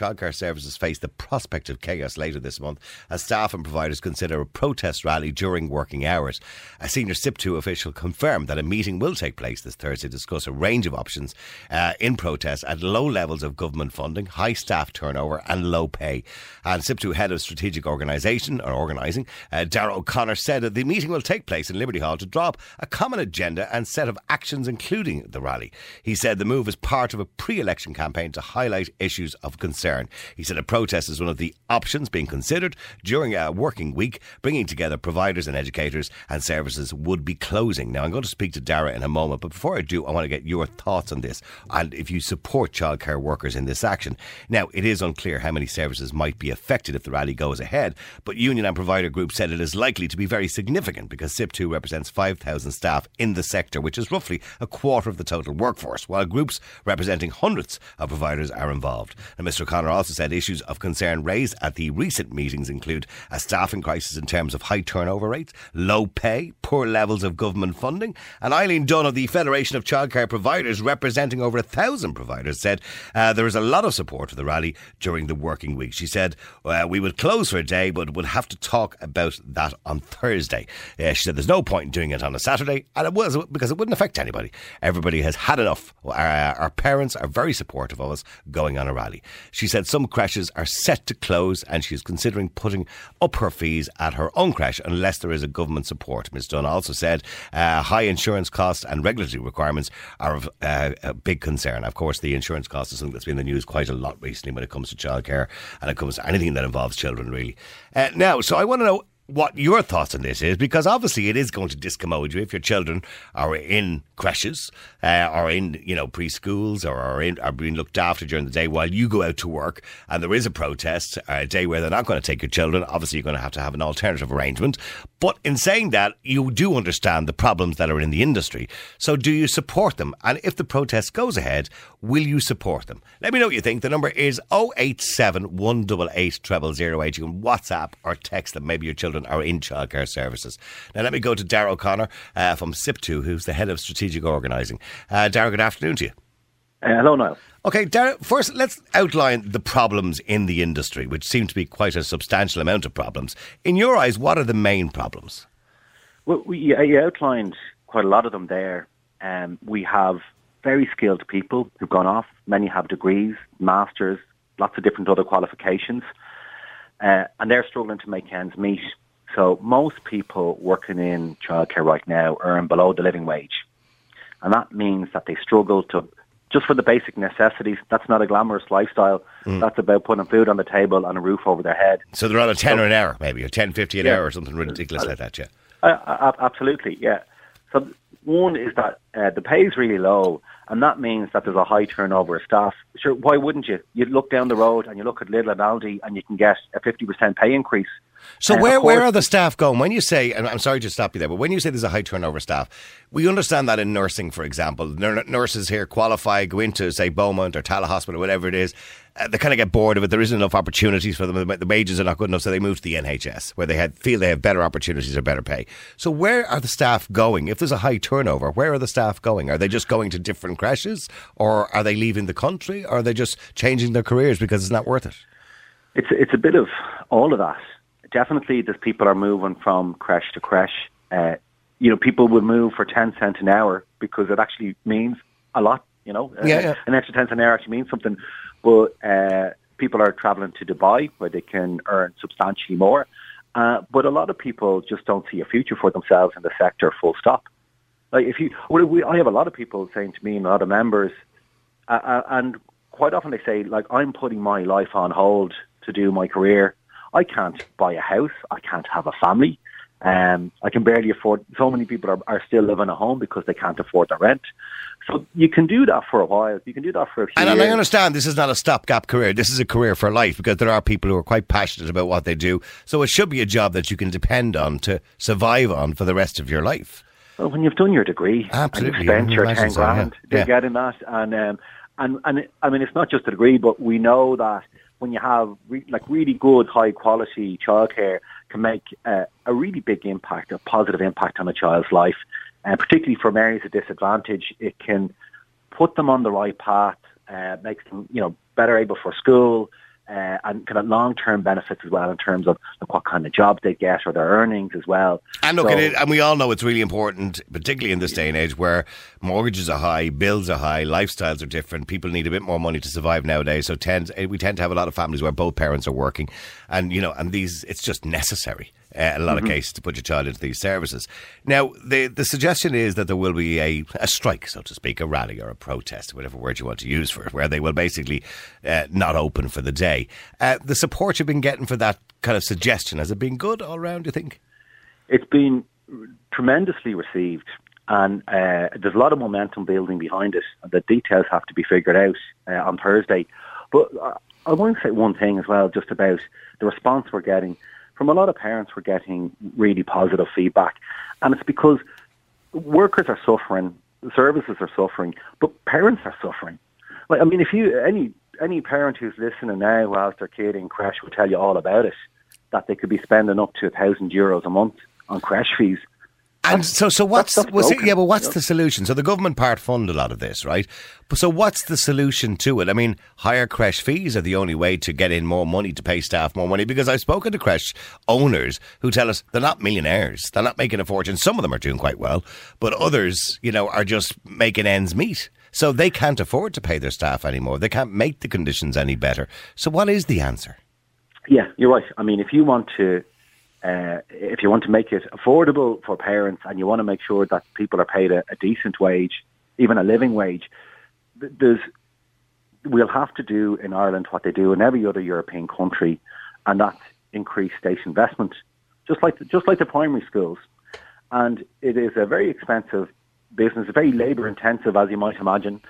Childcare services face the prospect of chaos later this month as staff and providers consider a protest rally during working hours. A senior SIPTU official confirmed that a meeting will take place this Thursday to discuss a range of options uh, in protest at low levels of government funding, high staff turnover, and low pay. And SIPTU head of strategic organisation or organising, uh, O'Connor, said that the meeting will take place in Liberty Hall to drop a common agenda and set of actions, including the rally. He said the move is part of a pre-election campaign to highlight issues of concern. He said a protest is one of the options being considered during a working week, bringing together providers and educators, and services would be closing. Now, I'm going to speak to Darragh in a moment, but before I do, I want to get your thoughts on this and if you support childcare workers in this action. Now, it is unclear how many services might be affected if the rally goes ahead, but union and provider groups said it is likely to be very significant because SIPTU represents 5,000 staff in the sector, which is roughly a quarter of the total workforce, while groups representing hundreds of providers are involved. And Mr. O'Connor also said issues of concern raised at the recent meetings include a staffing crisis in terms of high turnover rates, low pay, poor levels of government funding. And Eileen Dunne of the Federation of Childcare Providers, representing over a thousand providers, said uh, there is a lot of support for the rally during the working week. She said uh, we would close for a day, but would have to talk about that on Thursday. Uh, she said there's no point in doing it on a Saturday, and it was because it wouldn't affect anybody. Everybody has had enough. Our, our parents are very supportive of us going on a rally. She said some creches are set to close and she's considering putting up her fees at her own creche unless there is a government support. Ms Dunne also said uh, high insurance costs and regulatory requirements are of uh, a big concern. Of course, the insurance cost is something that's been in the news quite a lot recently when it comes to childcare and it comes to anything that involves children, really. Uh, now, so I want to know what your thoughts on this is because obviously it is going to discommode you if your children are in creches uh, or in you know preschools or are, in, are being looked after during the day while you go out to work and there is a protest a day where they're not going to take your children. Obviously you're going to have to have an alternative arrangement. But in saying that you do understand the problems that are in the industry. So do you support them? And if the protest goes ahead will you support them? Let me know what you think. The number is 087 188 0008 you can WhatsApp or text them. Maybe your children children are in childcare services. Now, let me go to Darragh O'Connor uh, from SIPTU, who's the head of strategic organising. Uh, good afternoon to you. Uh, hello, Niall. Okay, Darragh, first let's outline the problems in the industry, which seem to be quite a substantial amount of problems. In your eyes, what are the main problems? Well, we, you outlined quite a lot of them there. Um, we have very skilled people who've gone off. Many have degrees, masters, lots of different other qualifications, uh, and they're struggling to make ends meet. So most people working in childcare right now earn below the living wage. And that means that they struggle to, just for the basic necessities, that's not a glamorous lifestyle. Mm. That's about putting food on the table and a roof over their head. So they're on a 10 so, an hour, maybe, or 10, 50 an yeah, hour or something ridiculous uh, like that, yeah. Uh, absolutely, yeah. So one is that uh, the pay is really low, and that means that there's a high turnover of staff. Sure, why wouldn't you? You look down the road and you look at Lidl and Aldi, and you can get a 50% pay increase. So uh, where where are the staff going? When you say, and I'm sorry to stop you there, but when you say there's a high turnover staff, we understand that in nursing, for example, nurses here qualify, go into say Beaumont or Tallaght Hospital, or whatever it is. Uh, they kind of get bored of it. There isn't enough opportunities for them. The wages are not good enough, so they move to the NHS, where they have, feel they have better opportunities or better pay. So where are the staff going? If there's a high turnover, where are the staff going? Are they just going to different creches, or are they leaving the country, or are they just changing their careers because it's not worth it? It's it's a bit of all of that definitely there's people are moving from creche to creche. Uh, you know, people will move for 10 cents an hour because it actually means a lot, you know. Yeah, uh, yeah. An extra 10 cents an hour actually means something. But uh, people are travelling to Dubai where they can earn substantially more. Uh, but a lot of people just don't see a future for themselves in the sector, full stop. Like if you, well, we, I have a lot of people saying to me and a lot of members, uh, uh, and quite often they say, like, I'm putting my life on hold to do my career I can't buy a house. I can't have a family. Um, I can barely afford. So many people are, are still living at home because they can't afford the rent. So you can do that for a while. You can do that for a few and, years. And I understand this is not a stopgap career. This is a career for life because there are people who are quite passionate about what they do. So it should be a job that you can depend on to survive on for the rest of your life. Well, when you've done your degree Absolutely. and you've spent your ten so, grand, yeah. you're getting that, and um, and and I mean it's not just a degree, but we know that when you have re- like really good, high quality childcare, can make uh, a really big impact, a positive impact on a child's life, and particularly from areas of disadvantage, it can put them on the right path, uh, makes them you know better able for school, uh, and kind of long-term benefits as well in terms of like, what kind of jobs they get or their earnings as well. And look, So- it, and we all know it's really important, particularly in this day and age where mortgages are high, bills are high, lifestyles are different. People need a bit more money to survive nowadays. So tend, eh, we tend to have a lot of families where both parents are working, and you know, and these it's just necessary. Uh, in a lot of cases, to put your child into these services. Now, the the suggestion is that there will be a, a strike, so to speak, a rally or a protest, whatever word you want to use for it, where they will basically uh, not open for the day. Uh, the support you've been getting for that kind of suggestion has it been good all round? Do you think? it's been tremendously received, and uh, there's a lot of momentum building behind it. The details have to be figured out uh, on Thursday. But uh, I want to say one thing as well, just about the response we're getting from a lot of parents. We're getting really positive feedback, and it's because workers are suffering, services are suffering, but parents are suffering. Like, I mean, if you any any parent who's listening now whilst their kid in creche will tell you all about it, that they could be spending up to a thousand euros a month on creche fees. And so, so what's was it, yeah? But what's you know? the solution? So the government part fund a lot of this, right? But so what's the solution to it? I mean, higher creche fees are the only way to get in more money to pay staff more money. Because I've spoken to creche owners who tell us they're not millionaires, they're not making a fortune. Some of them are doing quite well, but others, you know, are just making ends meet. So they can't afford to pay their staff anymore. They can't make the conditions any better. So what is the answer? Yeah, you're right. I mean, if you want to, uh, if you want to make it affordable for parents, and you want to make sure that people are paid a, a decent wage, even a living wage, there's we'll have to do in Ireland what they do in every other European country, and that's increase state investment, just like the, just like the primary schools. And it is a very expensive business, very labour intensive, as you might imagine.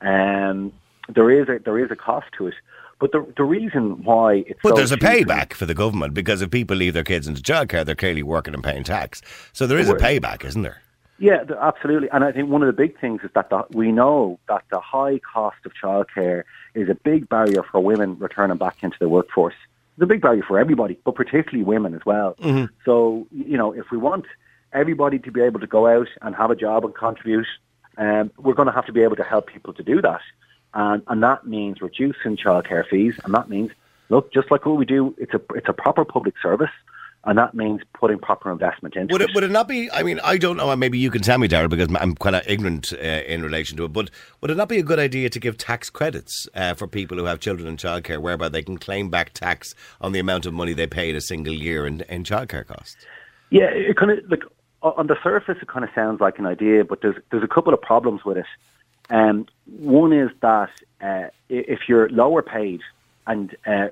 Um, there is a there is a cost to it, but the the reason why it's But so there's a payback for the government because if people leave their kids into childcare, they're clearly working and paying tax. So there is a payback, isn't there? Yeah, absolutely. And I think one of the big things is that the, we know that the high cost of childcare is a big barrier for women returning back into the workforce. It's a big barrier for everybody, but particularly women as well. So, you know, if we want everybody to be able to go out and have a job and contribute, um, we're going to have to be able to help people to do that. And, and that means reducing childcare fees. And that means, look, just like what we do, it's a, it's a proper public service. And that means putting proper investment into Would it. it, would it not be? I mean, I don't know. Maybe you can tell me, Darragh, because I'm quite ignorant uh, in relation to it. But would it not be a good idea to give tax credits uh, for people who have children in childcare, whereby they can claim back tax on the amount of money they paid a single year in, in childcare costs? Yeah, it kind of like on the surface, it kind of sounds like an idea, but there's there's a couple of problems with it. Um, one is that uh, if you're lower paid and uh,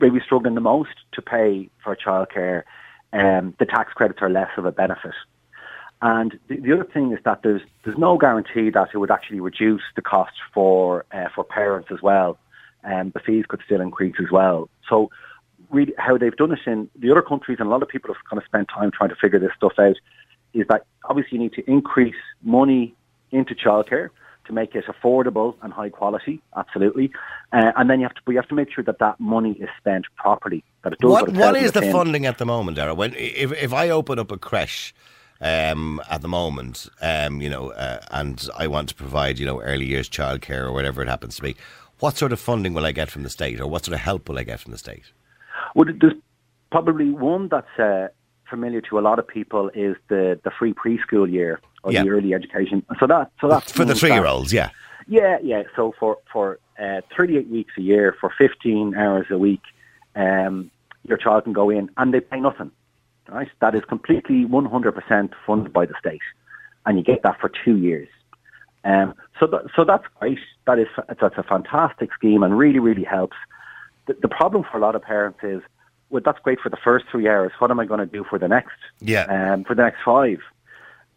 maybe struggling the most to pay for childcare, um, the tax credits are less of a benefit. And the, the other thing is that there's there's no guarantee that it would actually reduce the cost for uh, for parents as well. Um, the fees could still increase as well. So really how they've done it in the other countries, and a lot of people have kind of spent time trying to figure this stuff out, is that obviously you need to increase money into childcare to make it affordable and high quality, absolutely, uh, and then you have to we have to make sure that that money is spent properly. That it does What what, What is the funding at the moment, Darragh? When if if I open up a creche um, at the moment, um, you know, uh, and I want to provide, you know, early years childcare or whatever it happens to be, what sort of funding will I get from the state, or what sort of help will I get from the state? Well, there's probably one that's uh, familiar to a lot of people is the, the free preschool year or Yeah. the early education. So that so that's For the three year olds, yeah. Yeah, yeah. So for for uh, 38 weeks a year, for 15 hours a week, um, your child can go in and they pay nothing. Right? That is completely 100% funded by the state, and you get that for two years. Um, so that, so that's great. That is that's a fantastic scheme and really really helps. The, the problem for a lot of parents is, well, that's great for the first three hours. What am I going to do for the next? Yeah. Um, for the next five.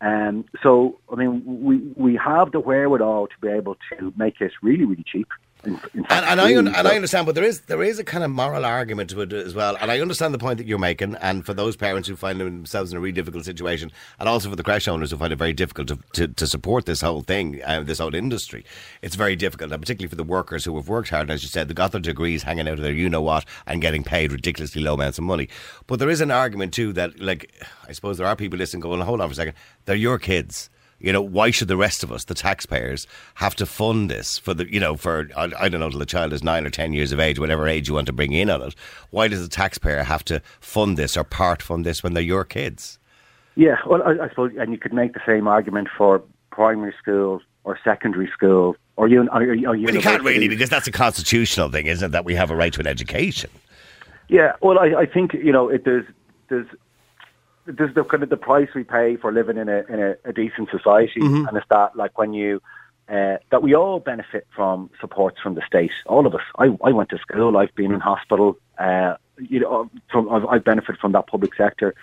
Um, so, I mean, we we have the wherewithal to be able to make it really, really cheap. In, in and, and I un- and I understand, but there is there is a kind of moral argument to it as well. And I understand the point that you're making. And for those parents who find themselves in a really difficult situation, and also for the creche owners who find it very difficult to, to, to support this whole thing, uh, this whole industry, it's very difficult. And particularly for the workers who have worked hard, as you said, they got their degrees hanging out of their you know what and getting paid ridiculously low amounts of money. But there is an argument too that, like, I suppose there are people listening going, hold on for a second, they're your kids you know, why should the rest of us, the taxpayers, have to fund this for the, you know, for, I, I don't know, till the child is nine or 10 years of age, whatever age you want to bring in on it. Why does the taxpayer have to fund this or part fund this when they're your kids? Yeah, well, I, I suppose, and you could make the same argument for primary schools or secondary schools or, un, or, or Well, you can't really, because that's a constitutional thing, isn't it, that we have a right to an education? Yeah, well, I, I think, you know, it, there's, there's there's the kind of the price we pay for living in a in a, a decent society, mm-hmm. and it's that like when you uh, that we all benefit from supports from the state. All of us. I, I went to school. I've been in hospital. Uh, you know, from I've, I've benefited from that public sector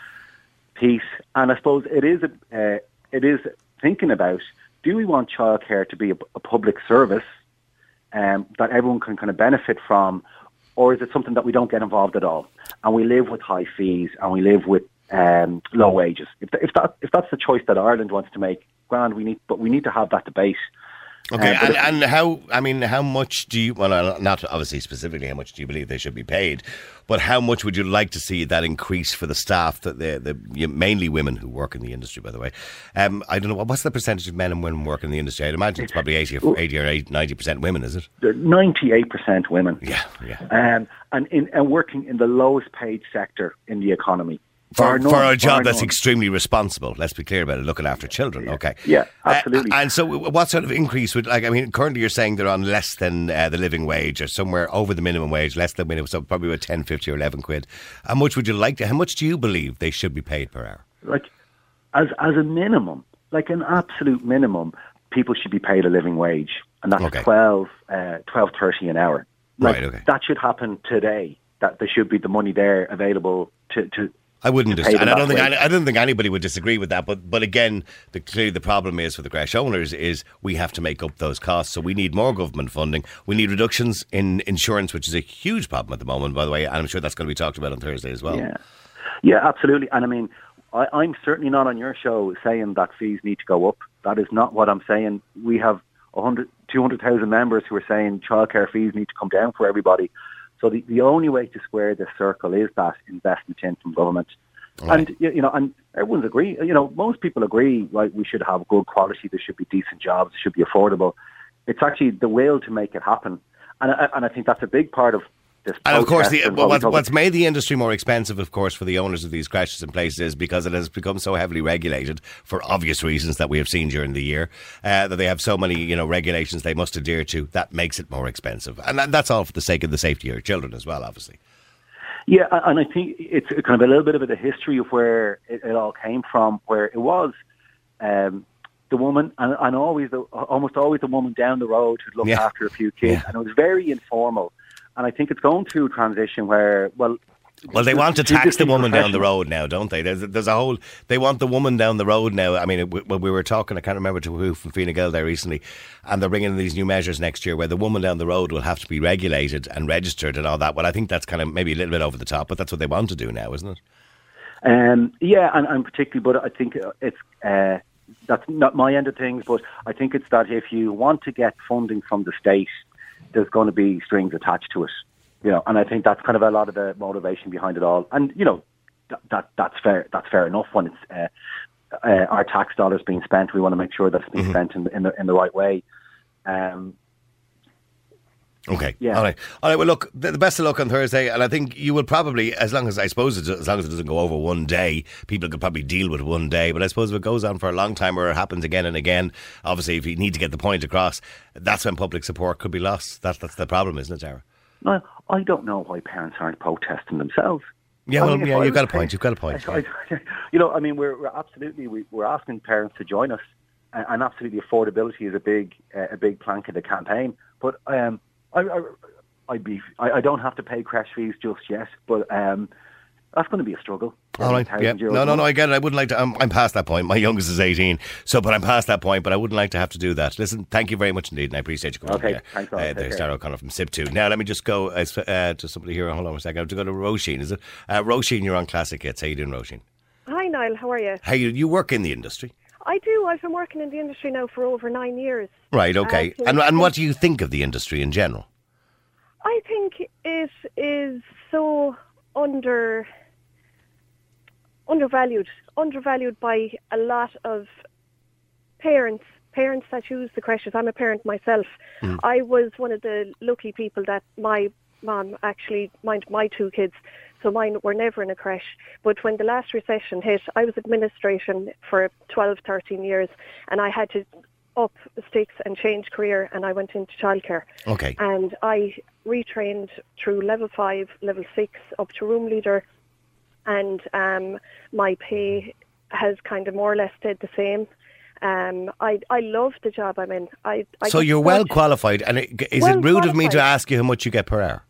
piece, and I suppose it is uh, it is thinking about do we want childcare to be a, a public service um, that everyone can kind of benefit from, or is it something that we don't get involved at all? And we live with high fees and we live with um, low wages. If, if that if that's the choice that Ireland wants to make, grand. We need, but we need to have that debate. Okay, uh, and, and how? I mean, how much do you? Well, not obviously specifically how much do you believe they should be paid, but how much would you like to see that increase for the staff that the, the mainly women who work in the industry? By the way, um, I don't know what's the percentage of men and women working in the industry. I'd imagine it's probably 80 or 80 or 90 percent women. Is it? Ninety eight percent women. Yeah, yeah. Um, and in and working in the lowest paid sector in the economy for, for a job that's extremely responsible. Let's be clear about it. Looking after children. Okay. Yeah, absolutely. Uh, and so, what sort of increase would like? I mean, currently you're saying they're on less than uh, the living wage, or somewhere over the minimum wage, less than minimum, so probably about 10, 50 or eleven quid. How much would you like to? How much do you believe they should be paid per hour? Like, as as a minimum, like an absolute minimum, people should be paid a living wage, and that's okay. 12, uh, 12 30 an hour. Like, right. Okay. That should happen today. That there should be the money there available to, to I wouldn't, dis- and I don't think I, I, don't think anybody would disagree with that. But but again, the clearly the problem is for the creche owners is we have to make up those costs. So we need more government funding. We need reductions in insurance, which is a huge problem at the moment, by the way. And I'm sure that's going to be talked about on Thursday as well. Yeah, yeah, absolutely. And I mean, I, I'm certainly not on your show saying that fees need to go up. That is not what I'm saying. We have 100, 200,000 members who are saying childcare fees need to come down for everybody. So the, the only way to square this circle is that investment in from government. Right. And you know, and everyone's agree. You know, most people agree. Right, we should have good quality. There should be decent jobs. It should be affordable. It's actually the will to make it happen, and I, and I think that's a big part of and of course, the, what's, what's made the industry more expensive, of course, for the owners of these creches and places is because it has become so heavily regulated for obvious reasons that we have seen during the year. Uh, that they have so many, you know, regulations they must adhere to. That makes it more expensive, and that, that's all for the sake of the safety of your children as well, obviously. Yeah, and I think it's kind of a little bit of the history of where it, it all came from, where it was. Um, the woman, and, and always the, almost always the woman down the road who'd look yeah. after a few kids, yeah. and it was very informal. And I think it's going through a transition where, well, well, they want to tax the woman down the road now, don't they? There's there's a whole. They want the woman down the road now. I mean, when we were talking, I can't remember to who from Fine Gael there recently, and they're bringing in these new measures next year where the woman down the road will have to be regulated and registered and all that. Well, I think that's kind of maybe a little bit over the top, but that's what they want to do now, isn't it? Um, yeah, and, and particularly, but I think it's uh, that's not my end of things, but I think it's that if you want to get funding from the state there's going to be strings attached to it. You know, and I think that's kind of a lot of the motivation behind it all. And you know, that, that that's fair. That's fair enough when it's uh, uh, our tax dollars being spent. We want to make sure that it's being mm-hmm. spent in, in the in the right way. Um, Okay. Yeah. All right. All right. Well, look, the, the, best of luck on Thursday, and I think you will probably, as long as I suppose, as long as it doesn't go over one day, people could probably deal with one day. But I suppose if it goes on for a long time or it happens again and again, obviously, if you need to get the point across, that's when public support could be lost. That's that's the problem, isn't it, Tara? No, I don't know why parents aren't protesting themselves. Yeah, well, mean, yeah, you've got a point. You've got a point. I, I, you know, I mean, we're, we're absolutely we, are asking parents to join us, and, and absolutely affordability is a big uh, a big plank of the campaign. But um, I, I I'd be I, I don't have to pay creche fees just yet, but um, that's going to be a struggle. All right. Yeah. No, no, no. I get it. I wouldn't like to. I'm, I'm past that point. My youngest is 18. So, but I'm past that point. But I wouldn't like to have to do that. Listen, thank you very much indeed, and I appreciate you coming Okay, on here. thanks a lot. Uh, there's care. O'Connor from SIPTU. Now, let me just go uh, uh, to somebody here. Hold on a second. I have to go to Roisin. Is it? Uh, Roisin, you're on Classic Hits. How you doing, Roisin? Hi, Niall. How are you? How you, you work in the industry? I do. I've been working in the industry now for over nine years. Right, okay. Uh, and, and what do you think of the industry in general? I think it is so under undervalued, undervalued by a lot of parents. Parents that use the creches. I'm a parent myself. I was one of the lucky people that my mom actually mind my two kids, so mine were never in a creche. But when the last recession hit, I was administration for 12, 13 years, and I had to up sticks and change career, and I went into childcare. Okay. And I retrained through level five, level six, up to room leader, and um, my pay has kind of more or less stayed the same. Um, I I love the job I'm in. I, I so you're well qualified, and it, is Well it rude of me to ask you how much you get per hour?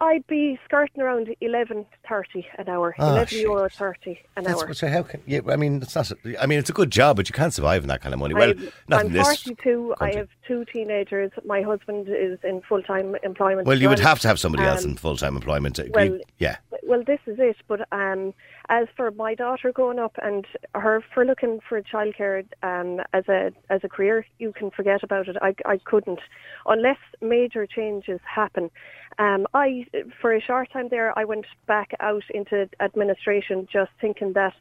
I'd be skirting around eleven thirty an hour, Ah, eleven euro thirty an That's hour. what, so how can you? I mean, it's not. I mean, it's a good job, but you can't survive on that kind of money. Well, I'm, not I'm in this. 42. I have two teenagers. My husband is in full time employment. Well, you would have to have somebody else Um, in full time employment. well, yeah. Well, this is it. But um, as for my daughter growing up and her for looking for childcare um, as a as a career, you can forget about it. I, I couldn't, unless major changes happen. Um, I for a short time there, I went back out into administration, just thinking that,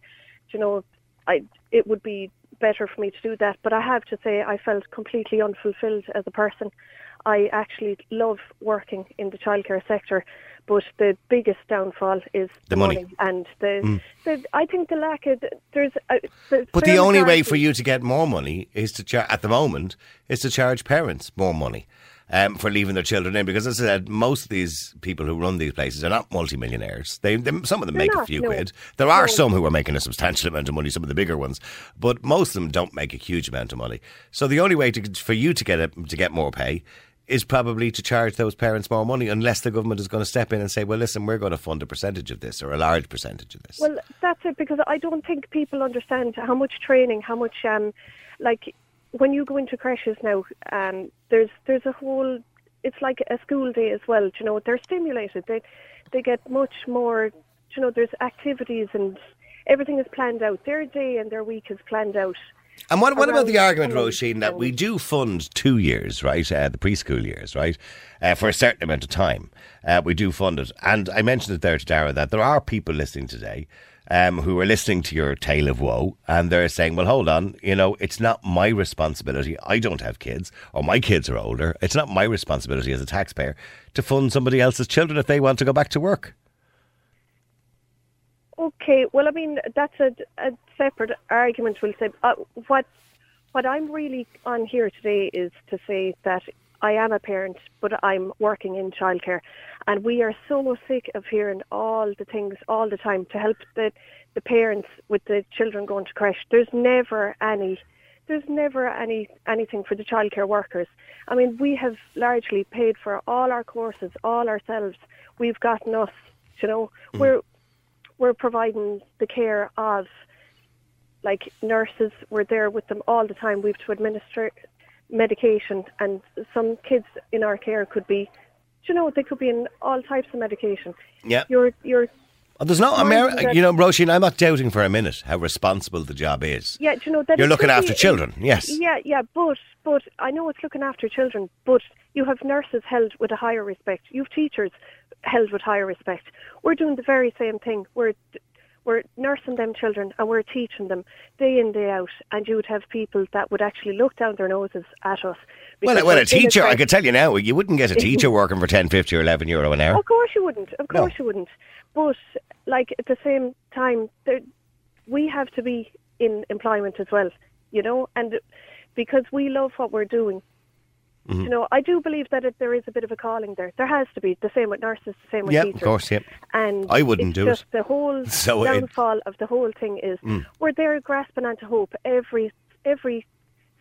you know, I it would be better for me to do that. But I have to say, I felt completely unfulfilled as a person. I actually love working in the childcare sector, but the biggest downfall is The money. and the, the. I think the lack of there's. A, the But the only way for you to get more money is to char- at the moment is to charge parents more money. Um, for leaving their children in, because as I said, most of these people who run these places are not multimillionaires. They, they some of them They're make a few no. quid. There are No. some who are making a substantial amount of money, some of the bigger ones, but most of them don't make a huge amount of money. So the only way to, for you to get a, to get more pay is probably to charge those parents more money, unless the government is going to step in and say, "Well, listen, we're going to fund a percentage of this or a large percentage of this." Well, that's it because I don't think people understand how much training, how much um, like when you go into creches now, um, there's there's a whole. It's like a school day as well. You know, they're stimulated. They they get much more. You know, there's activities and everything is planned out. Their day and their week is planned out. And what, what about the argument, Roisin, that we do fund two years, right, uh, the preschool years, right, uh, for a certain amount of time? Uh, we do fund it. And I mentioned it there to Darragh that there are people listening today um, who are listening to your tale of woe and they're saying, well, hold on, you know, it's not my responsibility. I don't have kids or my kids are older. It's not my responsibility as a taxpayer to fund somebody else's children if they want to go back to work. Okay, well, I mean that's a, a separate argument. We'll say uh, what what I'm really on here today is to say that I am a parent, but I'm working in childcare, and we are so sick of hearing all the things all the time to help the the parents with the children going to creche. There's never any. There's never any anything for the childcare workers. I mean, we have largely paid for all our courses, all ourselves. We've gotten us, you know, we're we're providing the care of like nurses we're there with them all the time we have to administer medication and some kids in our care could be you know they could be in all types of medication Yeah. you're you're there's no, Ameri- you know, Roisin, I'm not doubting for a minute how responsible the job is. yeah do you know that You're looking after be- children, yes. yeah yeah but but i know it's looking after children but you have nurses held with a higher respect you have teachers held with higher respect we're doing the very same thing we're we're nursing them children and we're teaching them day in day out and you would have people that would actually look down their noses at us Well, well, a teacher, I can tell you now, you wouldn't get a teacher working for 10, 50 or 11 euro an hour. Of course you wouldn't. Of No. course you wouldn't. But like at the same time, there, we have to be in employment as well, you know, and because we love what we're doing. Mm-hmm. You know, I do believe that it, there is a bit of a calling there. There has to be the same with nurses, the same with Yeah, teachers. of course, yeah. And I wouldn't do it. just The whole So it- Mm. downfall of the whole thing is we're there grasping onto hope every every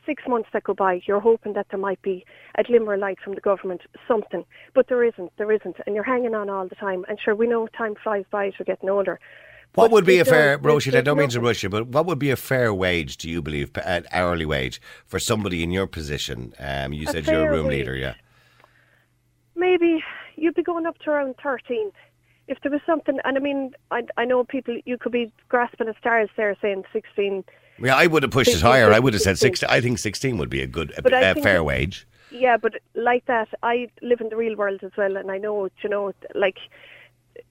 six months that go by, you're hoping that there might be a glimmer of light from the government, something. But there isn't, there isn't. And you're hanging on all the time. And sure, we know time flies by as we're getting older. What would be a fair, Roisin, I don't mean to rush you, but what would be a fair wage, do you believe, an hourly wage for somebody in your position? Um, you A said you're a room wage. leader, yeah. maybe you'd be going up to around 13 if there was something and i mean i, I know people you could be grasping at stars there saying 16 Yeah, I would have pushed it 16, higher. I would have said 16. 16. I think 16 would be a good, a, But a fair it- wage. yeah but like that i live in the real world as well and i know you know like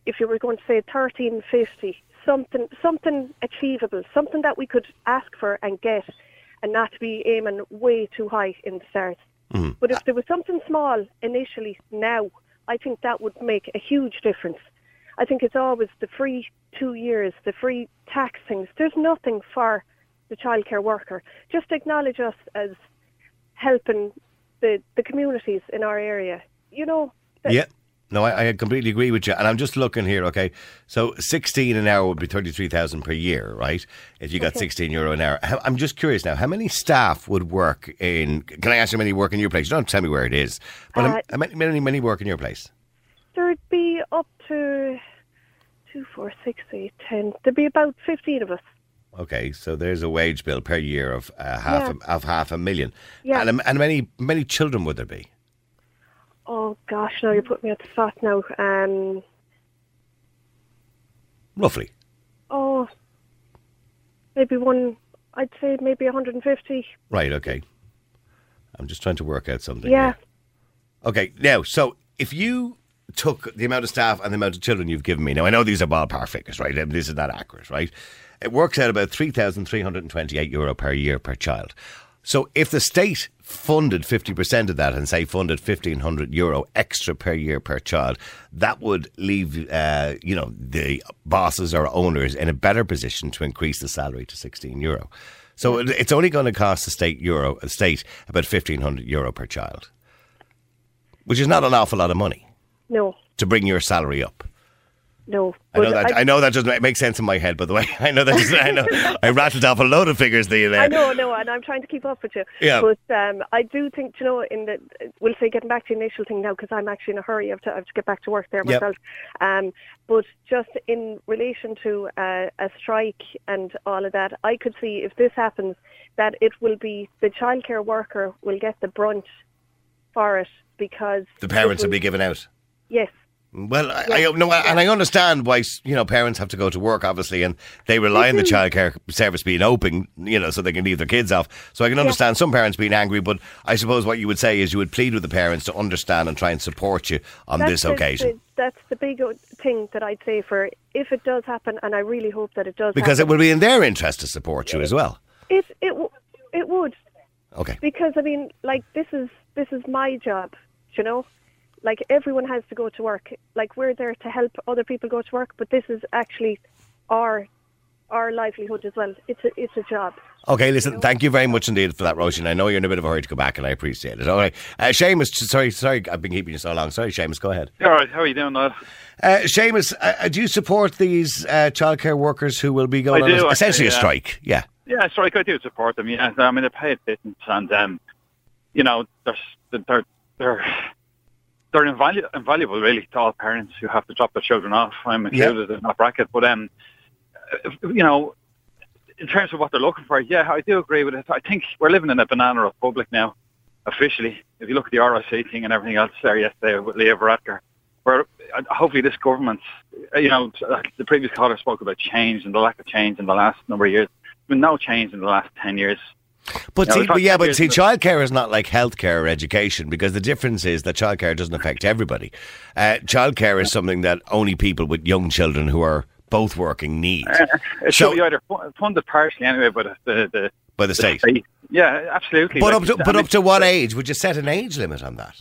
if you were going to say 1350 something something achievable something that we could ask for and get and not be aiming way too high in the start Mm-hmm. but if there was something small initially now i think that would make a huge difference I think it's always the free two years, the free tax things. There's nothing for the childcare worker. Just acknowledge us as helping the, the communities in our area. You know, Yeah. No, I, I completely agree with you. And I'm just looking here, okay? So 16 an hour would be 33,000 per year, right? If you got 16 euro an hour. I'm just curious now, how many staff would work in, can I ask how many work in your place? You don't tell me where it is. But how- Uh, how many, many, many work in your place? there'd be up to two, four, six, eight, ten. There'd be about 15 of us. Okay, so there's a wage bill per year of uh, half Yeah. a, of half a million. Yeah. And, and many many children would there be? Oh, gosh, now you're putting me at the spot now. Um, Roughly. oh, maybe one, I'd say maybe 150. Right, okay. I'm just trying to work out something. Yeah. here. Okay, now, so if you took the amount of staff and the amount of children you've given me, now I know these are ballpark figures, right? I mean, this is not accurate, right? It works out about 3,328 euro per year per child. So if the state funded 50% of that and say funded 1,500 euro extra per year per child, that would leave, uh, you know, the bosses or owners in a better position to increase the salary to 16 euro. So it's only going to cost the state euro, the state about 1,500 euro per child which is not an awful lot of money No, to bring your salary up. No. I know that. I, know that doesn't make sense in my head. By the way, I know that. Doesn't, I know. I rattled off a load of figures there. I know, no, and I'm trying to keep up with you. Yeah. But um, I do think, you know, in the we'll say getting back to the initial thing now because I'm actually in a hurry. I have to, I have to get back to work there Yep. myself. Um, but just in relation to uh, a strike and all of that, I could see if this happens that it will be the childcare worker will get the brunt for it because The parents it will be given out. yes. Well, I, I no, and I understand why you know parents have to go to work, obviously, and they rely on the mm-hmm. childcare service being open, you know, so they can leave their kids off. So I can understand some parents being angry, but I suppose what you would say is you would plead with the parents to understand and try and support you on this the, occasion. the- that's the big thing that I'd say for if it does happen, and I really hope that it does. because it happen. will be in their interest to support you as well. It it it would Okay. because I mean, like this is this is my job, you know. Like everyone has to go to work. Like we're there to help other people go to work, but this is actually our our livelihood as well. It's a it's a job. Okay, listen, thank you very much indeed for that, Roisin. I know you're in a bit of a hurry to go back, and I appreciate it. All right. Uh, Seamus, sorry, sorry, I've been keeping you so long. Sorry, Seamus, go ahead. All right, how are you doing, lad? Uh, Seamus, uh, do you support these uh, childcare workers who will be going I on do, a- essentially a strike? Yeah. Yeah, sorry, I do support them. Yeah, I mean they pay a pittance, and um, you know they're they're they're they're invaluable, invaluable really to all parents who have to drop their children off. I'm included in that bracket, but um, you know, in terms of what they're looking for, yeah, I do agree with it. I think we're living in a banana republic now, officially. If you look at the RIC thing and everything else there yesterday with Leo Varadkar, where uh, hopefully this government, uh, you know, the previous caller spoke about change and the lack of change in the last number of years. There's been no change in the last 10 years. But No, see, but yeah, but see, childcare is not like healthcare or education because the difference is that childcare doesn't affect everybody. Uh, childcare is something that only people with young children who are both working need It So- should be either fu- funded partially anyway by the, the, the, by the state. Yeah, absolutely. But Like, up to but up to what age would you set an age limit on that?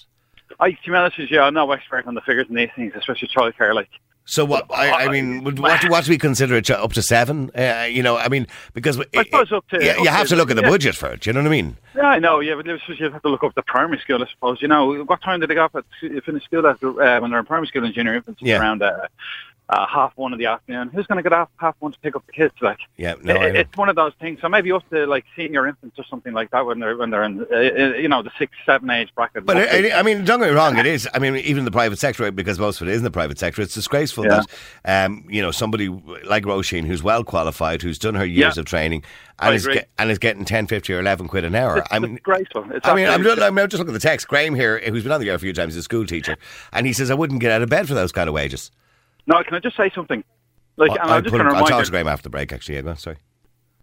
I, to be honest with you, I'm not expert on the figures and these things, especially childcare. Like, So what? I, I mean, what what do we consider it? Up to seven? Uh, you know, I mean, because I suppose up to- yeah, up you have to- to look at the yeah. budget for it. You know what I mean? yeah, I know, yeah, but you have to look up the primary school, I suppose. You know, what time did they go up at finish school at, uh, when they're in primary school in junior infants? Yeah. Around uh, uh, half one in the afternoon. Who's going to get off half one to pick up the kids? Like, Yeah, no, it, it's one of those things. So maybe up to like senior infants or something like that when they're when they're in uh, uh, you know the six seven age bracket. But I, I mean, don't get me wrong. It is. I mean, even the private sector, because most of it is in the private sector. It's disgraceful Yeah. that um, you know somebody like Roisin, who's well qualified, who's done her years Yeah. of training, and is get, and is getting 10, 50 or eleven quid an hour. it's I mean. disgraceful. It's I mean, I'm just, I'm just looking at the text. Graham here, who's been on the air a few times, is a school teacher, and he says, I wouldn't get out of bed for those kind of wages. No. Can I just say something? Like, and I'm just going to I'll talk to Graham after the break, actually. Yeah, sorry.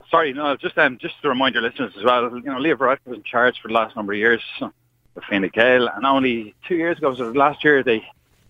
Sorry, no, just um, just to remind your listeners as well. You know, Leo Varadkar was in charge for the last number of years with Fine Gael, and only two years ago, so last year, they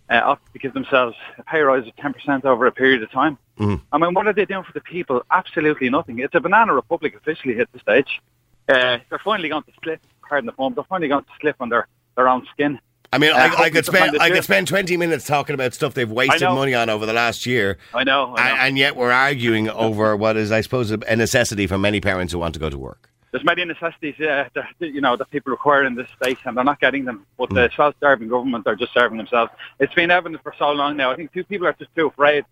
uh, opted to give themselves a pay rise of ten percent over a period of time. Mhm. I mean, what are they doing for the people? Absolutely nothing. It's a banana republic officially at the stage. Uh, they're finally going to slip. Pardon the form. They're finally going to slip on their their own skin. I mean, Uh, I, I could spend I could spend 20 minutes talking about stuff they've wasted money on over the last year, I know. I know. and, and yet we're arguing over what is, I suppose, a necessity for many parents who want to go to work. there's many necessities, yeah, that, you know, that people require in this state, and they're not getting them. But Hmm. the self-serving government are just serving themselves. It's been evident for so long now. I think two people are just too afraid.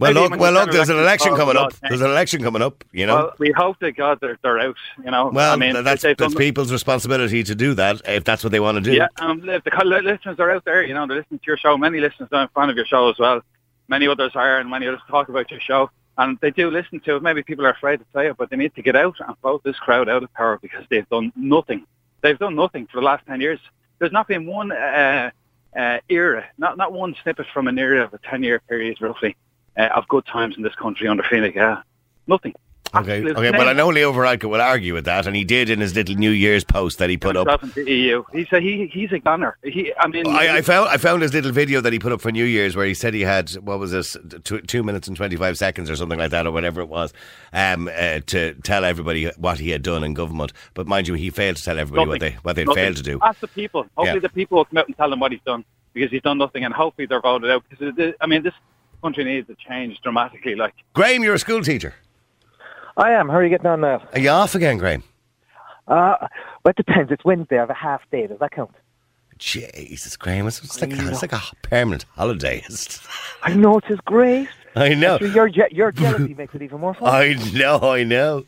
Well, look, well, look. There's an election coming up. There's an election coming up. You know. Well, we hope to God they're, they're out. You know, Well, I mean, that's that's people's responsibility to do that if that's what they want to do. Yeah, um, if the listeners are out there, you know, they're listening to your show. Many listeners are a fan of your show as well. Many others are, and many others talk about your show. And they do listen to it. Maybe people are afraid to say it, but they need to get out and vote this crowd out of power because they've done nothing. They've done nothing for the last 10 years. There's not been one uh, uh, era, not not one snippet from an era of a 10-year period, roughly, uh, of good times in this country under Fine Gael. Nothing. Okay. Okay. Well, I know Leo Varadkar will argue with that, and he did in his little New Year's post that he put up. EU. He's a, he, he's a gunner. He, I mean, I, I found I found his little video that he put up for New Year's where he said he had what was this two, two minutes and twenty five seconds or something like that or whatever it was um, uh, to tell everybody what he had done in government. But mind you, he failed to tell everybody what they Nothing. what they'd failed to do. Ask the people. Hopefully, Yeah. the people will come out and tell him what he's done because he's done nothing, and hopefully they're voted out. Because I mean, this country needs to change dramatically. Like, Graham, you're a school teacher. I am. How are you getting on now? Are you off again, Graham? Uh, well, it depends. It's Wednesday. I have a half day. Does that count? Jesus, Graham, it's, it's like it's like a permanent holiday. I know it is great. I know. Actually, your, je- your jealousy makes it even more fun. I know, I know.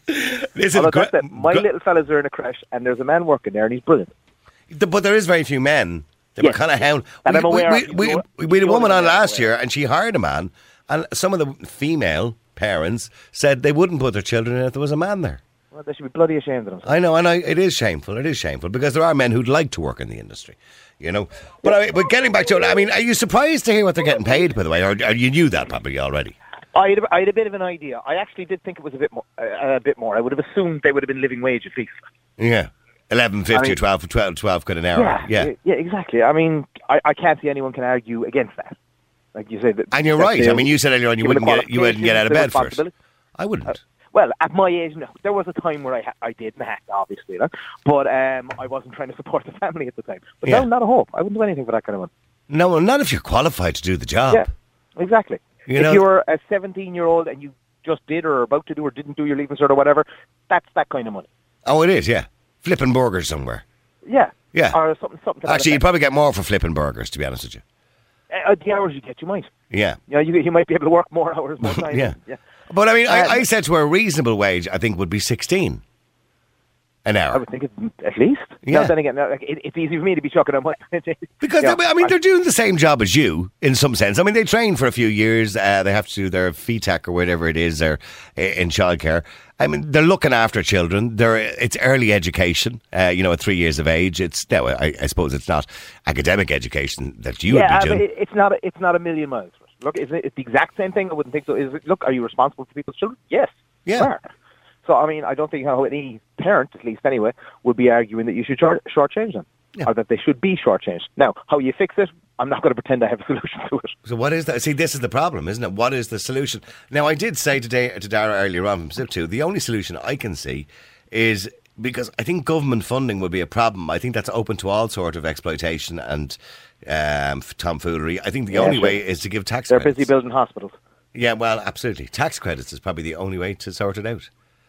Listen, Although Gra- that's it. My Gra- little fellas are in a creche, and there's a man working there, and he's brilliant. The- But there is very few men. They were kind of hound. And we, I'm aware we, we, we, we had a woman on last aware. year, and she hired a man, and some of the female parents said they wouldn't put their children in if there was a man there. Well, they should be bloody ashamed of themselves. I know, and I, it is shameful. It is shameful because there are men who'd like to work in the industry, you know. But I, but getting back to it, I mean, are you surprised to hear what they're getting paid, by the way, or, or you knew that probably already? I had, a, I had a bit of an idea. I actually did think it was a bit more. Uh, a bit more. I would have assumed they would have been living wage at least. Yeah, eleven fifty I mean- or 12, 12, 12 quid an hour. Yeah, yeah, yeah, exactly. I mean, I, I can't see anyone can argue against that. Like you said, that, and you're right. I mean, you said earlier on you wouldn't get you wouldn't get out of bed first. I wouldn't. Well, at my age, no. There was a time where I ha- I did to, obviously, no? but um, I wasn't trying to support the family at the time. But Yeah. no, not a hope. I wouldn't do anything for that kind of money. No, well, not if you're qualified to do the job. Yeah, exactly. You if know- you're a 17 year old and you just did or are about to do or didn't do your leaving cert or whatever, that's that kind of money. Oh, it is. Yeah, flipping burgers somewhere. Yeah. Yeah. Or something, something. to that Actually, you'd probably get more for flipping burgers, to be honest with you. Uh, the hours you get, you might. Yeah. You know, you, you might be able to work more hours, more time. Yeah. yeah. But I mean, I, Uh, I said to her, a reasonable wage, I think, would be 16 an hour. I would think it's at least. Yeah. Now, then again, like, it, it's easy for me to be chucking on my. Because, Yeah, they- I mean, they're doing the same job as you in some sense. I mean, they train for a few years. Uh, they have to do their FETAC or whatever it is or uh, in childcare. I mean, they're looking after children. They're, it's early education, uh, you know, at three years of age. It's no, I, I suppose it's not academic education that you yeah, would be doing. it, it's not. A, it's not a million miles. Look, is it, it's the exact same thing. I wouldn't think so. Is it, look, are you responsible for people's children? Yes. Yeah. So I mean, I don't think how any parent, at least anyway, would be arguing that you should short, shortchange them, Yeah. or that they should be shortchanged. Now, how you fix it, I'm not going to pretend I have a solution to it. So what is that? See, this is the problem, isn't it? What is the solution? Now, I did say today to Darragh earlier on from 2, the only solution I can see is because I think government funding would be a problem. I think that's open to all sort of exploitation and um, tomfoolery. I think the Yeah, only sure. way is to give tax They're credits. busy building hospitals. Yeah, well, absolutely. Tax credits is probably the only way to sort it out.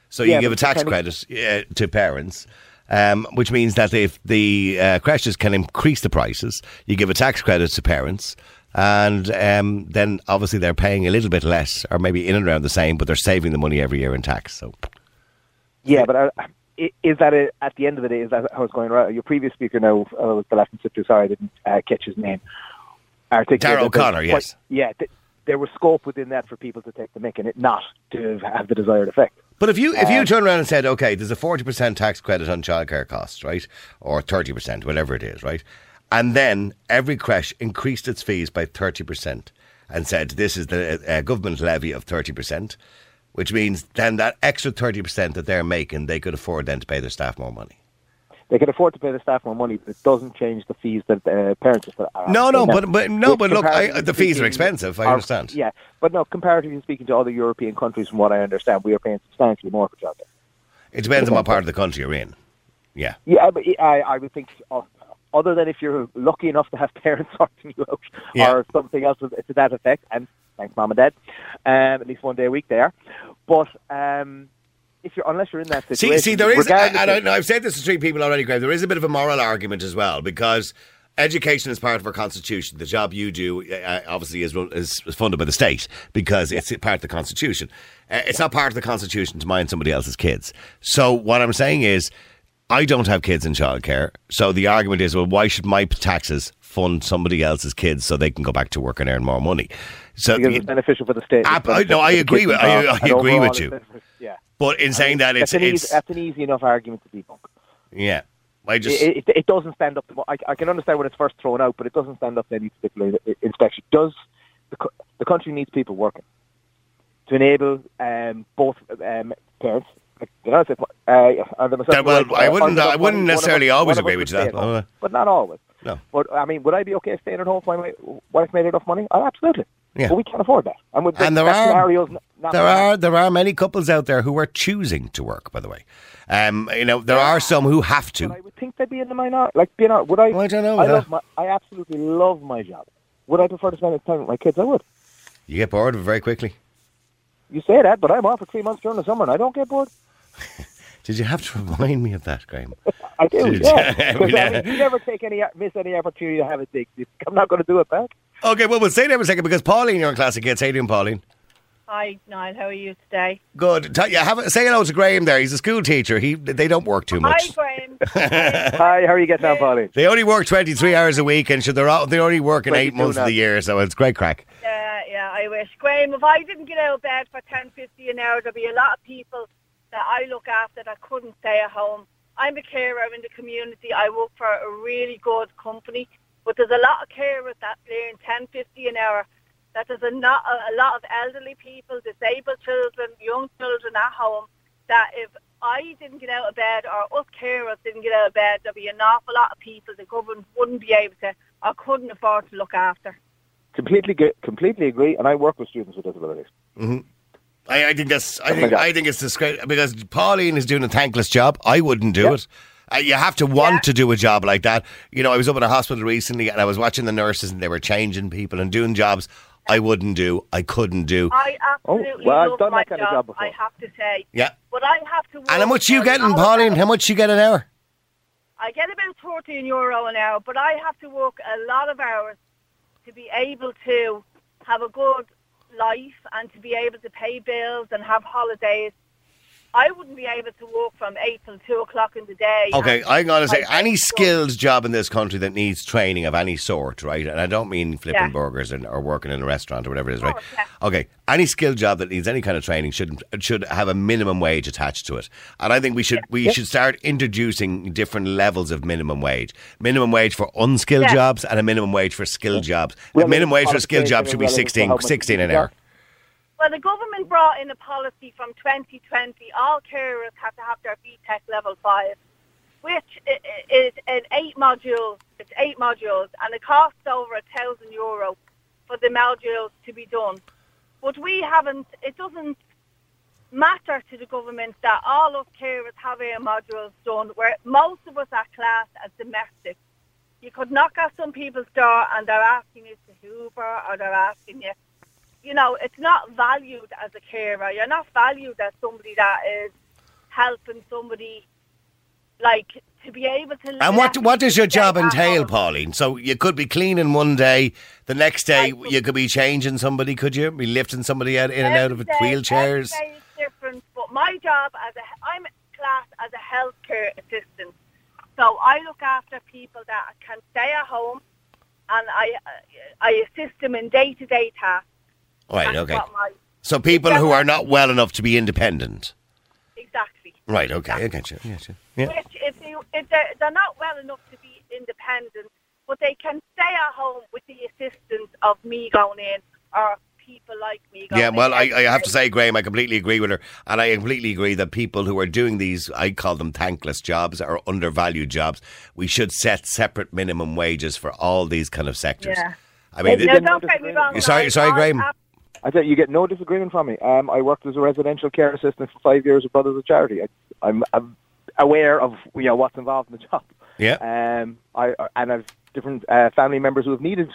So Yeah, you give a tax credit uh, to parents, um, which means that if the uh, creches can increase the prices, you give a tax credit to parents. And um, then obviously they're paying a little bit less, or maybe in and around the same, but they're saving the money every year in tax. So Yeah, but uh, i- is that it, at the end of the day? Is that how it's going? Right? Your previous speaker now uh, was the last sister. Sorry, I didn't uh, catch his name. Darragh O'Connor, quite- yes. Yeah, th- there was scope within that for people to take the mick and it not to have the desired effect. But if you if you Um, turn around and said, okay, there's a forty percent tax credit on childcare costs, right, or thirty percent, whatever it is, right, and then every creche increased its fees by thirty percent and said this is the uh, government levy of thirty percent, which means then that extra thirty percent that they're making, they could afford then to pay their staff more money. They can afford to pay the staff more money, but it doesn't change the fees that uh, parents are. No, no, Now, but but no, but look, I, the fees are expensive. I our- understand. Yeah, but no, comparatively speaking to other European countries, from what I understand, we are paying substantially more for childcare. It depends on what part of the country you're in. Yeah. Yeah, but I, I would think, uh, other than if you're lucky enough to have parents sorting you out Yeah. or something else to to that effect, and thanks, mom and dad, um, at least one day a week there. But um, if you're unless you're in that situation, see, see there is, and I, and I've said this to three people already, Graham. There is a bit of a moral argument as well because education is part of our constitution. The job you do, uh, obviously, is, is funded by the state because it's part of the constitution. Uh, it's not part of the constitution to mind somebody else's kids. So what I'm saying is, I don't have kids in childcare. So the argument is, well, why should my taxes fund somebody else's kids so they can go back to work and earn more money? So, because it's beneficial for the state. I- no, I agree with- I- I agree with you. Yeah, but in saying that, it's, that's an, it's easy, that's an easy enough argument to debunk. yeah. I just it, it, it doesn't stand up to. I, I can understand when it's first thrown out, but it doesn't stand up to any particular inspection. Does the, the country needs people working to enable um, both um, parents? like, if, uh, That- well, like, I uh, wouldn't- I wouldn't necessarily us- always one of us agree with you that. home. Uh, but not always. No. But I mean, would I be okay staying at home while my wife made enough money? Oh, absolutely. Yeah. But we can't afford that. And, with And there are- scenario's There are there are many couples out there who are choosing to work. By the way, um, you know there are some who have But to. I would think they'd be in the minority. Like, you know, would I? Well, I don't know, I love my. I absolutely love my job. Would I prefer to spend time with my kids? I would. You get bored of it very quickly. You say that, but I'm off for three months during the summer, and I don't get bored. Did you have to remind me of that, Graham? I do, Did yeah. I mean, you never take any miss any opportunity to have a dig. I'm not going to do it back. Okay, well we'll stay there for a second because Pauline, you're in Classic Hits. How you doing, Pauline? Hi, Niall. How are you today? Good. Tell, yeah, have a, say hello to Graham. There, he's a school teacher. He they don't work too much. Hi. Graham. Hi, how are you getting on, Pauline? They only work twenty three hours a week, and so they're all, they're only working eight 22 months of now. the year. So it's great craic. yeah, yeah, I wish. Graham, if I didn't get out of bed for ten fifty an hour, there'd be a lot of people that I look after that couldn't stay at home. I'm a carer in the community. I work for a really good company, but there's a lot of care carers that earn ten fifty an hour. That there's a, not, a lot of elderly people, disabled children, young children at home. That if I didn't get out of bed or us carers didn't get out of bed, there'd be an awful lot of people the government wouldn't be able to or couldn't afford to look after. Completely, ge- completely agree. And I work with students with disabilities. Mm-hmm. I, I think that's. I Oh think. I think it's disgrace because Pauline is doing a thankless job. I wouldn't do Yep. it. Uh, you have to want Yeah. to do a job like that. You know, I was up in a hospital recently and I was watching the nurses and they were changing people and doing jobs I wouldn't do. I couldn't do. I absolutely Oh, well, I've love done my that kind of job before. I have to say, Yeah. but I have to. And how work much you a getting, Pauline? of- How much you get an hour? I get about fourteen euro an hour, but I have to work a lot of hours to be able to have a good life and to be able to pay bills and have holidays. I wouldn't be able to work from eight till two o'clock in the day. Okay, I'm going to say any skilled job in this country that needs training of any sort, right? And I don't mean flipping Yeah. burgers and, or working in a restaurant or whatever it is, oh, right? course, yeah. Okay, any skilled job that needs any kind of training should should have a minimum wage attached to it. And I think we should we should start introducing different levels of minimum wage. Minimum wage for unskilled Yeah. jobs and a minimum wage for skilled jobs. The minimum wage for skilled jobs should be relevant 16, 16 an hour. Well, the government brought in a policy from 2020. All carers have to have their FETAC level five, which i- i- is an eight modules. It's eight modules, and it costs over a thousand euro for the modules to be done. But we haven't. It doesn't matter to the government that all of carers have our modules done. Where most of us are classed as domestic. You could knock at some people's door and they're asking you to Hoover or they're asking you you know, it's not valued as a carer. You're not valued as somebody that is helping somebody like to be able to. And what what does your job entail. Pauline? So you could be cleaning one day, the next day you could be changing somebody, could you? Be lifting somebody out in and out of day- wheelchairs. every day is different, but my job as a I'm classed as a healthcare assistant, so I look after people that can stay at home, and I I assist them in day to day tasks. Right, okay. So people who are not well enough to be independent. exactly. Right, okay, I get you. I get you. Yeah. Which if you if they're, they're not well enough to be independent, but they can stay at home with the assistance of me going in or people like me going Yeah, well, I, I have to say, Graham, I completely agree with her. And I completely agree that people who are doing these, I call them thankless jobs or undervalued jobs, we should set separate minimum wages for all these kind of sectors. Yeah. I mean, it- don't get me wrong. Sorry- sorry, Graham. I- said you get no disagreement from me. Um, I worked as a residential care assistant for five years with Brothers of Charity. I, I'm, I'm aware of you know what's involved in the job. yeah. Um, I and I've different uh, family members who have needed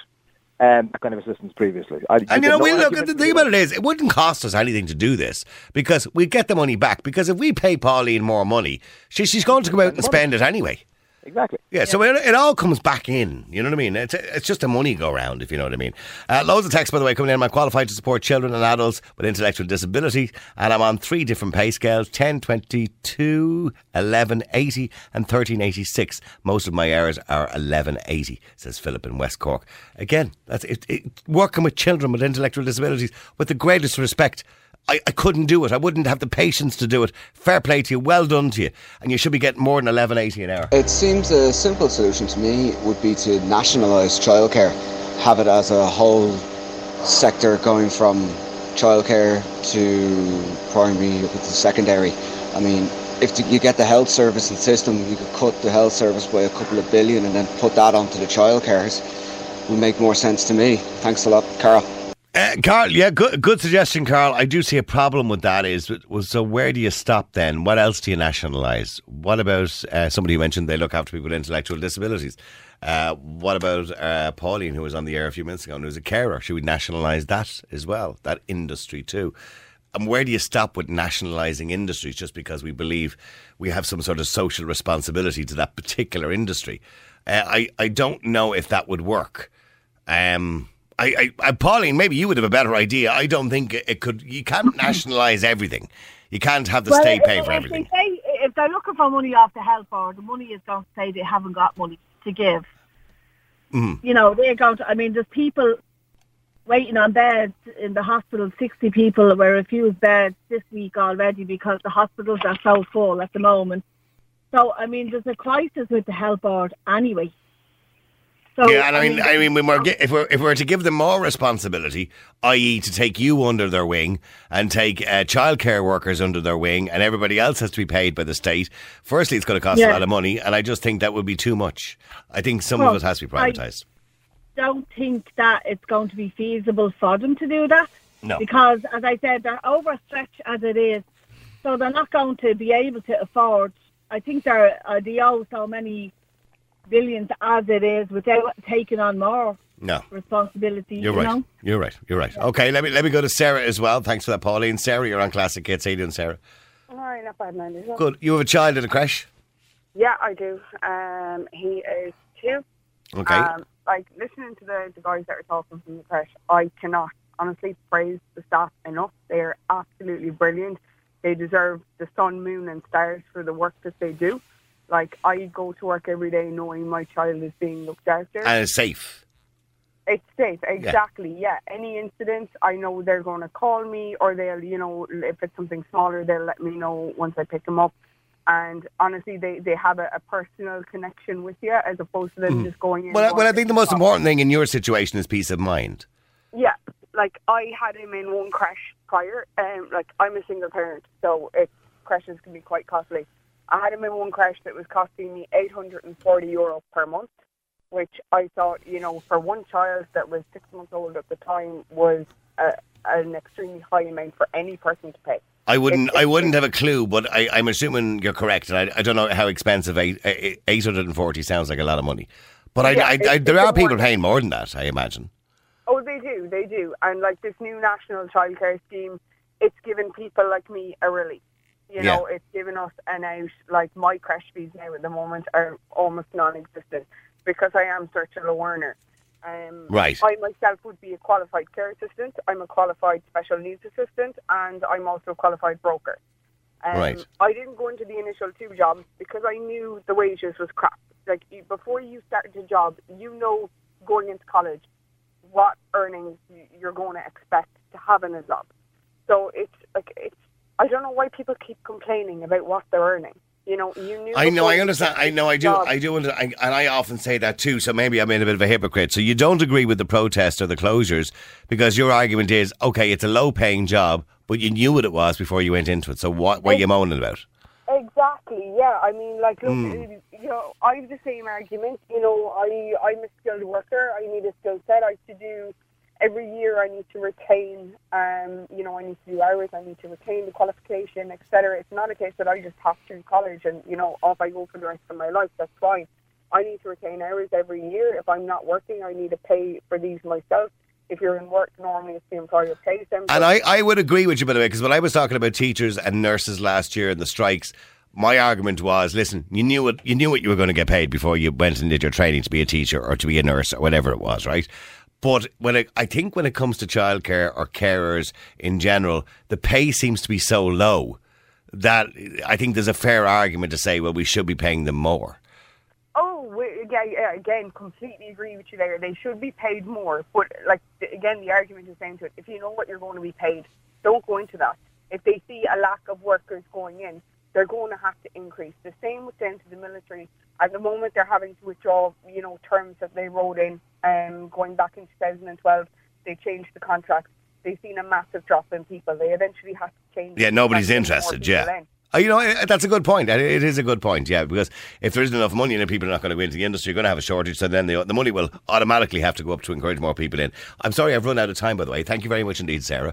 um, that kind of assistance previously. I, And you know, no we look. argument The thing about it is, it wouldn't cost us anything to do this because we get the money back. Because if we pay Pauline more money, she, she's going to go out and spend it anyway. Exactly. Yeah, so it, it all comes back in. You know what I mean? It's it's just a money go round, if you know what I mean. Uh, loads of texts, by the way, coming in. I'm qualified to support children and adults with intellectual disability, and I'm on three different pay scales 10, 22, 11, 80, and 1386. Most of my errors are 1180, says Philip in West Cork. Again, that's it, it, working with children with intellectual disabilities with the greatest respect. I, I couldn't do it. I wouldn't have the patience to do it. Fair play to you. Well done to you. And you should be getting more than 1180 an hour. It seems a simple solution to me would be to nationalise childcare, have it as a whole sector going from childcare to primary to secondary. I mean, if you get the health service and system, you could cut the health service by a couple of billion and then put that onto the childcares. Would make more sense to me. Thanks a lot, Carol. Uh, Carl, yeah, good, good suggestion, Carl. I do see a problem with that. Is so where do you stop then? What else do you nationalise? What about uh, somebody who mentioned they look after people with intellectual disabilities? Uh, what about uh, Pauline, who was on the air a few minutes ago and who's a carer? Should we nationalise that as well? That industry too. And where do you stop with nationalising industries just because we believe we have some sort of social responsibility to that particular industry? Uh, I I don't know if that would work. Um, I, I, I, Pauline, maybe you would have a better idea. I don't think it could. You can't nationalise everything. You can't have the Well, state pay for everything. They say, if they're looking for money off the health board, the money is going to say they haven't got money to give. Mm. You know, they're going to. I mean, there's people waiting on beds in the hospital. Sixty people were refused beds this week already because the hospitals are so full at the moment. So, I mean, there's a crisis with the health board anyway. So, yeah, and I mean, I mean, when we're, if we're if we're to give them more responsibility, i.e., to take you under their wing and take uh, childcare workers under their wing, and everybody else has to be paid by the state. Firstly, it's going to cost a lot of money, and I just think that would be too much. I think some Well, of it has to be privatised. I- don't think that it's going to be feasible for them to do that. No. Because, as I said, they're overstretched as it is. So they're not going to be able to afford. I think they're, uh, they owe so many billions as it is without taking on more No. responsibility. You're you right. Know? You're right. You're right. Okay, let me let me go to Sarah as well. Thanks for that, Pauline. Sarah, you're on Classic Hits. How you doing, Sarah? All right, not bad, man. is it? Good. You have a child in a creche. Yeah, I do. Um, he is two. Okay. Um, like listening to the, the guys that are talking from the creche, I cannot honestly praise the staff enough. They are absolutely brilliant. They deserve the sun, moon, and stars for the work that they do. Like I go to work every day knowing my child is being looked after. and it's safe. It's safe, exactly. Yeah. Any incidents, I know they're going to call me, or they'll, you know, if it's something smaller, they'll let me know once I pick them up. And honestly, they, they have a, a personal connection with you as opposed to them just going in. Well, I- well, I think the most important thing in your situation is peace of mind. Yeah, like I had him in one creche prior. Um, like I'm a single parent, so it creches can be quite costly. I had him in one creche that was costing me 840 euro per month, which I thought, you know, for one child that was six months old at the time was uh, an extremely high amount for any person to pay. I wouldn't. It's- I wouldn't have a clue, but I, I'm assuming you're correct, and I, I don't know how expensive eight eight hundred and forty sounds like a lot of money. But I, Yeah, I, I, there are people paying more than that. I imagine. Oh, they do, they do. And like this new national childcare scheme, it's given people like me a relief. You know, it's given us an out. Like my creche fees now at the moment are almost non-existent because I am such a low earner. Um, Right. I myself would be a qualified care assistant. I'm a qualified special needs assistant, and I'm also a qualified broker. Um, Right. I didn't go into the initial two jobs because I knew the wages was crap. Like before you start a job, you know going into college what earnings you're going to expect to have in a job. So it's like it's. I don't know why people keep complaining about what they're earning. You know, you knew. I know, I understand. I know, I do, job- I do, under- I, and I often say that too. So maybe I'm in a bit of a hypocrite. So you don't agree with the protest or the closures because your argument is okay, it's a low-paying job, but you knew what it was before you went into it. So what, are you moaning about? Exactly. Yeah. I mean, like, look, Hmm. you know, I have the same argument. You know, I I'm a skilled worker. I need a skill set. I have to do every year. I need to retain. Um, you know, I need to do hours. I need to retain the qualification, etc. It's not a case that I just pass through college and you know off I go for the rest of my life. That's fine. I need to retain hours every year. If I'm not working, I need to pay for these myself. If you're in work, normally it's the employer pays them. And I, I would agree with you, by the way, because when I was talking about teachers and nurses last year and the strikes, my argument was, listen, you knew what you knew what you were going to get paid before you went and did your training to be a teacher or to be a nurse or whatever it was, right? But when it, I think when it comes to childcare or carers in general, the pay seems to be so low that I think there's a fair argument to say, well, we should be paying them more. Oh, yeah, yeah, again, completely agree with you there. They should be paid more, but like again, the argument is down to it. If you know what you're going to be paid, don't go into that. If they see a lack of workers going in, they're going to have to increase. The same with down to the military. At the moment, they're having to withdraw, you know, terms that they wrote in. Um, going back in 2012, they changed the contract. They've seen a massive drop in people. They eventually had to change. Yeah, nobody's contract to get more interested. Yeah. in. Uh, You know, eh, that's a good point. It it is a good point, yeah, because if there isn't enough money and people are not going to go into the industry, you're going to have a shortage, so then the, the money will automatically have to go up to encourage more people in. I'm sorry I've run out of time, by the way. Thank you very much indeed, Sarah.